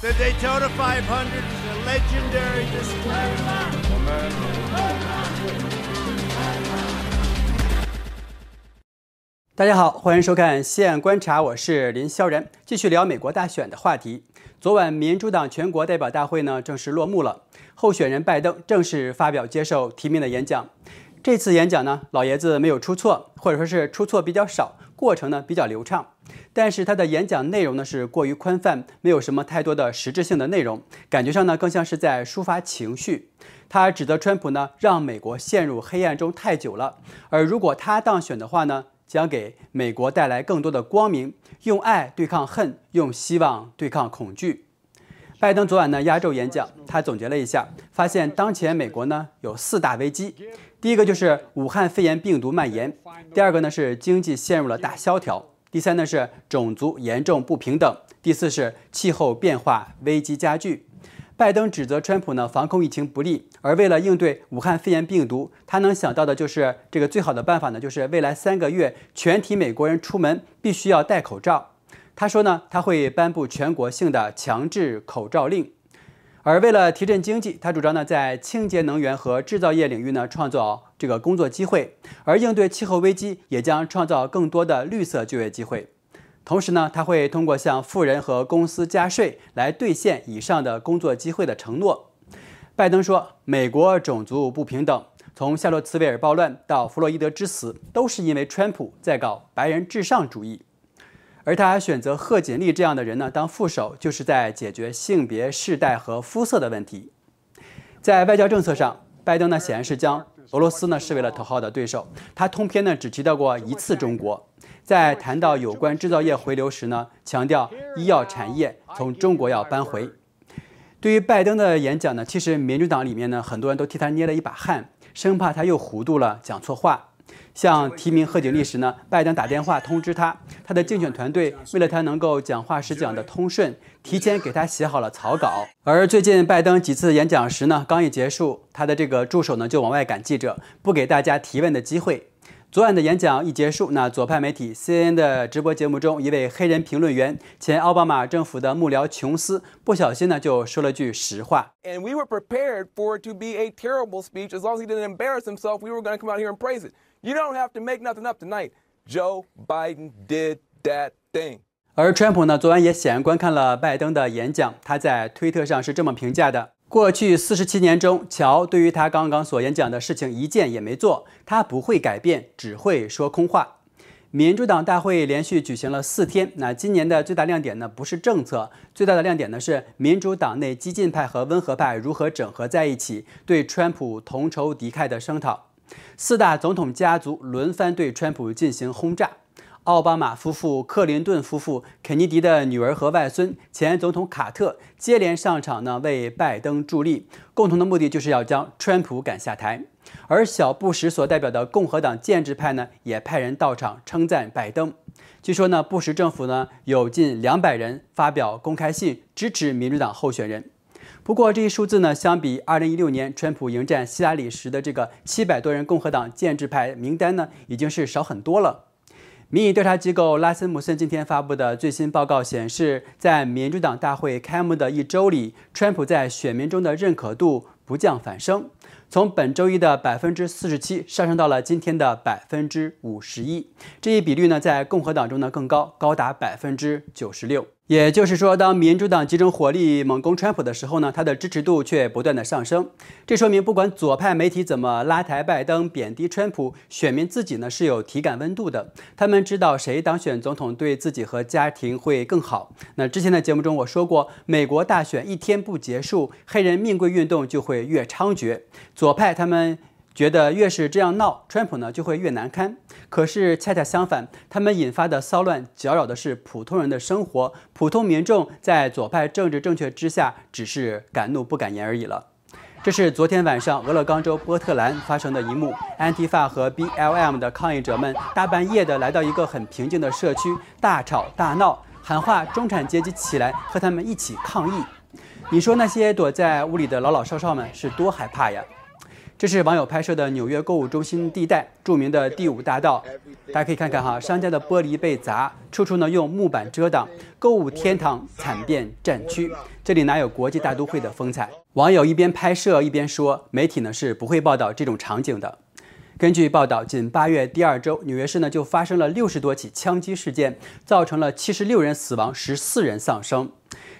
The Daytona 500 is a legendary display. 大家好，欢迎收看《西岸观察》，我是林霄然，继续聊美国大选的话题。昨晚民主党全国代表大会呢正式落幕了，候选人拜登正式发表接受提名的演讲。这次演讲呢，老爷子没有出错，或者说是出错比较少，过程呢比较流畅。但是他的演讲内容呢是过于宽泛，没有什么太多的实质性的内容，感觉上呢更像是在抒发情绪。他指责川普呢让美国陷入黑暗中太久了，而如果他当选的话呢，将给美国带来更多的光明。用爱对抗恨，用希望对抗恐惧。拜登昨晚呢压轴演讲，他总结了一下，发现当前美国呢有四大危机。第一个就是武汉肺炎病毒蔓延，第二个呢是经济陷入了大萧条，第三呢是种族严重不平等，第四是气候变化危机加剧。拜登指责川普呢防控疫情不力，而为了应对武汉肺炎病毒，他能想到的就是这个最好的办法呢，就是未来三个月全体美国人出门必须要戴口罩。他说呢他会颁布全国性的强制口罩令。而为了提振经济，他主张呢在清洁能源和制造业领域呢创造这个工作机会，而应对气候危机也将创造更多的绿色就业机会。同时呢，他会通过向富人和公司加税来兑现以上的工作机会的承诺。拜登说，美国种族不平等，从夏洛茨维尔暴乱到弗洛伊德之死，都是因为川普在搞白人至上主义。而他选择贺锦丽这样的人呢当副手，就是在解决性别、世代和肤色的问题。在外交政策上，拜登呢显然是将俄罗斯呢是为了头号的对手。他通篇呢只提到过一次中国，在谈到有关制造业回流时呢，强调医药产业从中国要搬回。对于拜登的演讲呢，其实民主党里面呢很多人都替他捏了一把汗，生怕他又糊涂了，讲错话。向提名贺锦丽时呢，拜登打电话通知他，他的竞选团队为了他能够讲话时讲得通顺，提前给他写好了草稿。而最近拜登几次演讲时呢，刚一结束，他的这个助手呢就往外赶记者，不给大家提问的机会。昨晚的演讲一结束，那左派媒体 CNN 的直播节目中，一位黑人评论员、前奥巴马政府的幕僚琼斯，不小心呢就说了句实话。And we were prepared for it to be a terrible speech. As long as he didn't embarrass himself, we were going to come out here and praise it. You don't have to make nothing up tonight. Joe Biden did that thing. 而川普呢，昨晚也显然观看了拜登的演讲。他在推特上是这么评价的：过去四十七年中，乔对于他刚刚所演讲的事情一件也没做，他不会改变，只会说空话。民主党大会连续举行了四天。那今年的最大亮点呢，不是政策，最大的亮点呢是民主党内激进派和温和派如何整合在一起，对川普同仇敌忾的声讨。四大总统家族轮番对川普进行轰炸，奥巴马夫妇、克林顿夫妇、肯尼迪的女儿和外孙、前总统卡特接连上场呢，为拜登助力，共同的目的就是要将川普赶下台。而小布什所代表的共和党建制派呢，也派人到场称赞拜登。据说呢，布什政府呢有近两百人发表公开信支持民主党候选人。不过这一数字呢，相比2016年川普迎战希拉里时的这个七百多人共和党建制派名单呢，已经是少很多了。民意调查机构拉森姆森今天发布的最新报告显示，在民主党大会开幕的一周里，川普在选民中的认可度不降反升，从本周一的百分之四十七上升到了今天的百分之五十一。这一比率呢，在共和党中呢更高，高达百分之九十六。也就是说，当民主党集中火力猛攻川普的时候呢，他的支持度却不断的上升。这说明，不管左派媒体怎么拉抬拜登、贬低川普，选民自己呢是有体感温度的。他们知道谁当选总统对自己和家庭会更好。那之前的节目中我说过，美国大选一天不结束，黑人命贵运动就会越猖獗。左派他们。觉得越是这样闹，川普呢就会越难堪。可是恰恰相反，他们引发的骚乱搅扰的是普通人的生活，普通民众在左派政治正确之下，只是敢怒不敢言而已了。这是昨天晚上俄勒冈州波特兰发生的一幕：安提法和 BLM 的抗议者们大半夜的来到一个很平静的社区，大吵大闹，喊话中产阶级起来和他们一起抗议。你说那些躲在屋里的老老少少们是多害怕呀？这是网友拍摄的纽约购物中心地带，著名的第五大道。大家可以看看哈，商家的玻璃被砸，处处呢用木板遮挡，购物天堂惨变战区。这里哪有国际大都会的风采？网友一边拍摄一边说，媒体呢是不会报道这种场景的。根据报道，仅八月第二周，纽约市呢就发生了六十多起枪击事件，造成了七十六人死亡，十四人丧生。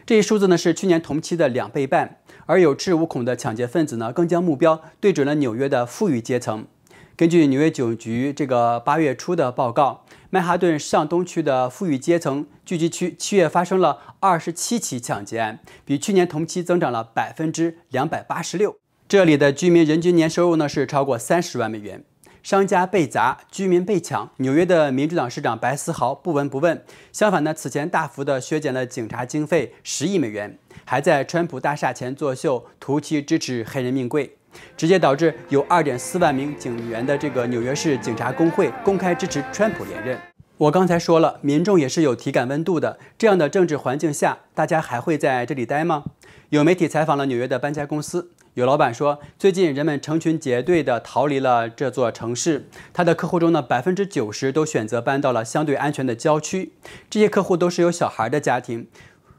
这一数字呢是去年同期的两倍半。而有恃无恐的抢劫分子呢，更将目标对准了纽约的富裕阶层。根据纽约警局这个八月初的报告，曼哈顿上东区的富裕阶层聚集区七月发生了二十七起抢劫案，比去年同期增长了百分之两百八十六。这里的居民人均年收入呢是超过三十万美元。商家被砸，居民被抢，纽约的民主党市长白思豪不闻不问。相反呢，此前大幅的削减了警察经费十亿美元，还在川普大厦前作秀，图其支持黑人命贵，直接导致有二点四万名警员的这个纽约市警察工会公开支持川普连任。我刚才说了，民众也是有体感温度的。这样的政治环境下，大家还会在这里待吗？有媒体采访了纽约的搬家公司。有老板说，最近人们成群结队地逃离了这座城市。他的客户中呢，百分之九十都选择搬到了相对安全的郊区。这些客户都是有小孩的家庭，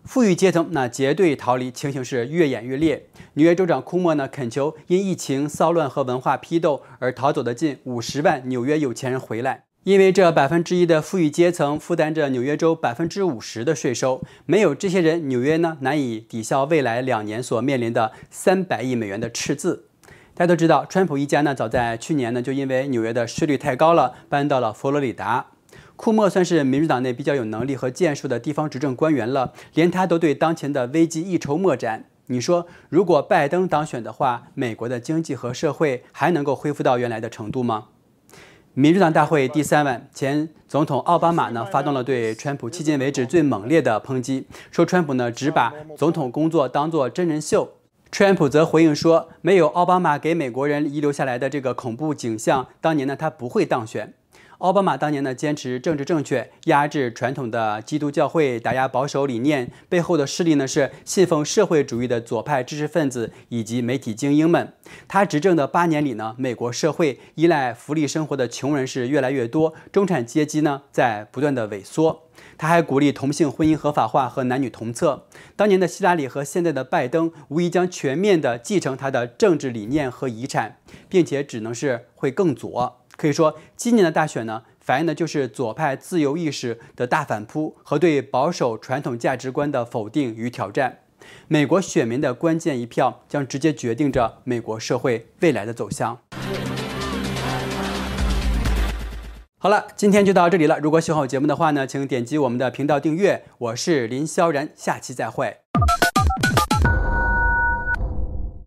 富裕阶层那结队逃离，情形是越演越烈。纽约州长库莫呢，恳求因疫情骚乱和文化批斗而逃走的近五十万纽约有钱人回来。因为这百分之一的富裕阶层负担着纽约州百分之五十的税收，没有这些人，纽约呢难以抵消未来两年所面临的三百亿美元的赤字。大家都知道，川普一家呢早在去年呢就因为纽约的税率太高了，搬到了佛罗里达。库莫算是民主党内比较有能力和建树的地方执政官员了，连他都对当前的危机一筹莫展。你说，如果拜登当选的话，美国的经济和社会还能够恢复到原来的程度吗？民主党大会第三晚，前总统奥巴马呢发动了对川普迄今为止最猛烈的抨击，说川普呢只把总统工作当作真人秀。川普则回应说，没有奥巴马给美国人遗留下来的这个恐怖景象，当年呢他不会当选。奥巴马当年呢坚持政治正确，压制传统的基督教会，打压保守理念，背后的势力呢是信奉社会主义的左派知识分子以及媒体精英们。他执政的八年里呢，美国社会依赖福利生活的穷人是越来越多，中产阶级呢在不断的萎缩。他还鼓励同性婚姻合法化和男女同厕。当年的希拉里和现在的拜登，无疑将全面的继承他的政治理念和遗产，并且只能是会更左。可以说，今年的大选呢，反映的就是左派自由意识的大反扑和对保守传统价值观的否定与挑战。美国选民的关键一票将直接决定着美国社会未来的走向。好了，今天就到这里了。如果喜欢我节目的话呢，请点击我们的频道订阅。我是林萧然，下期再会。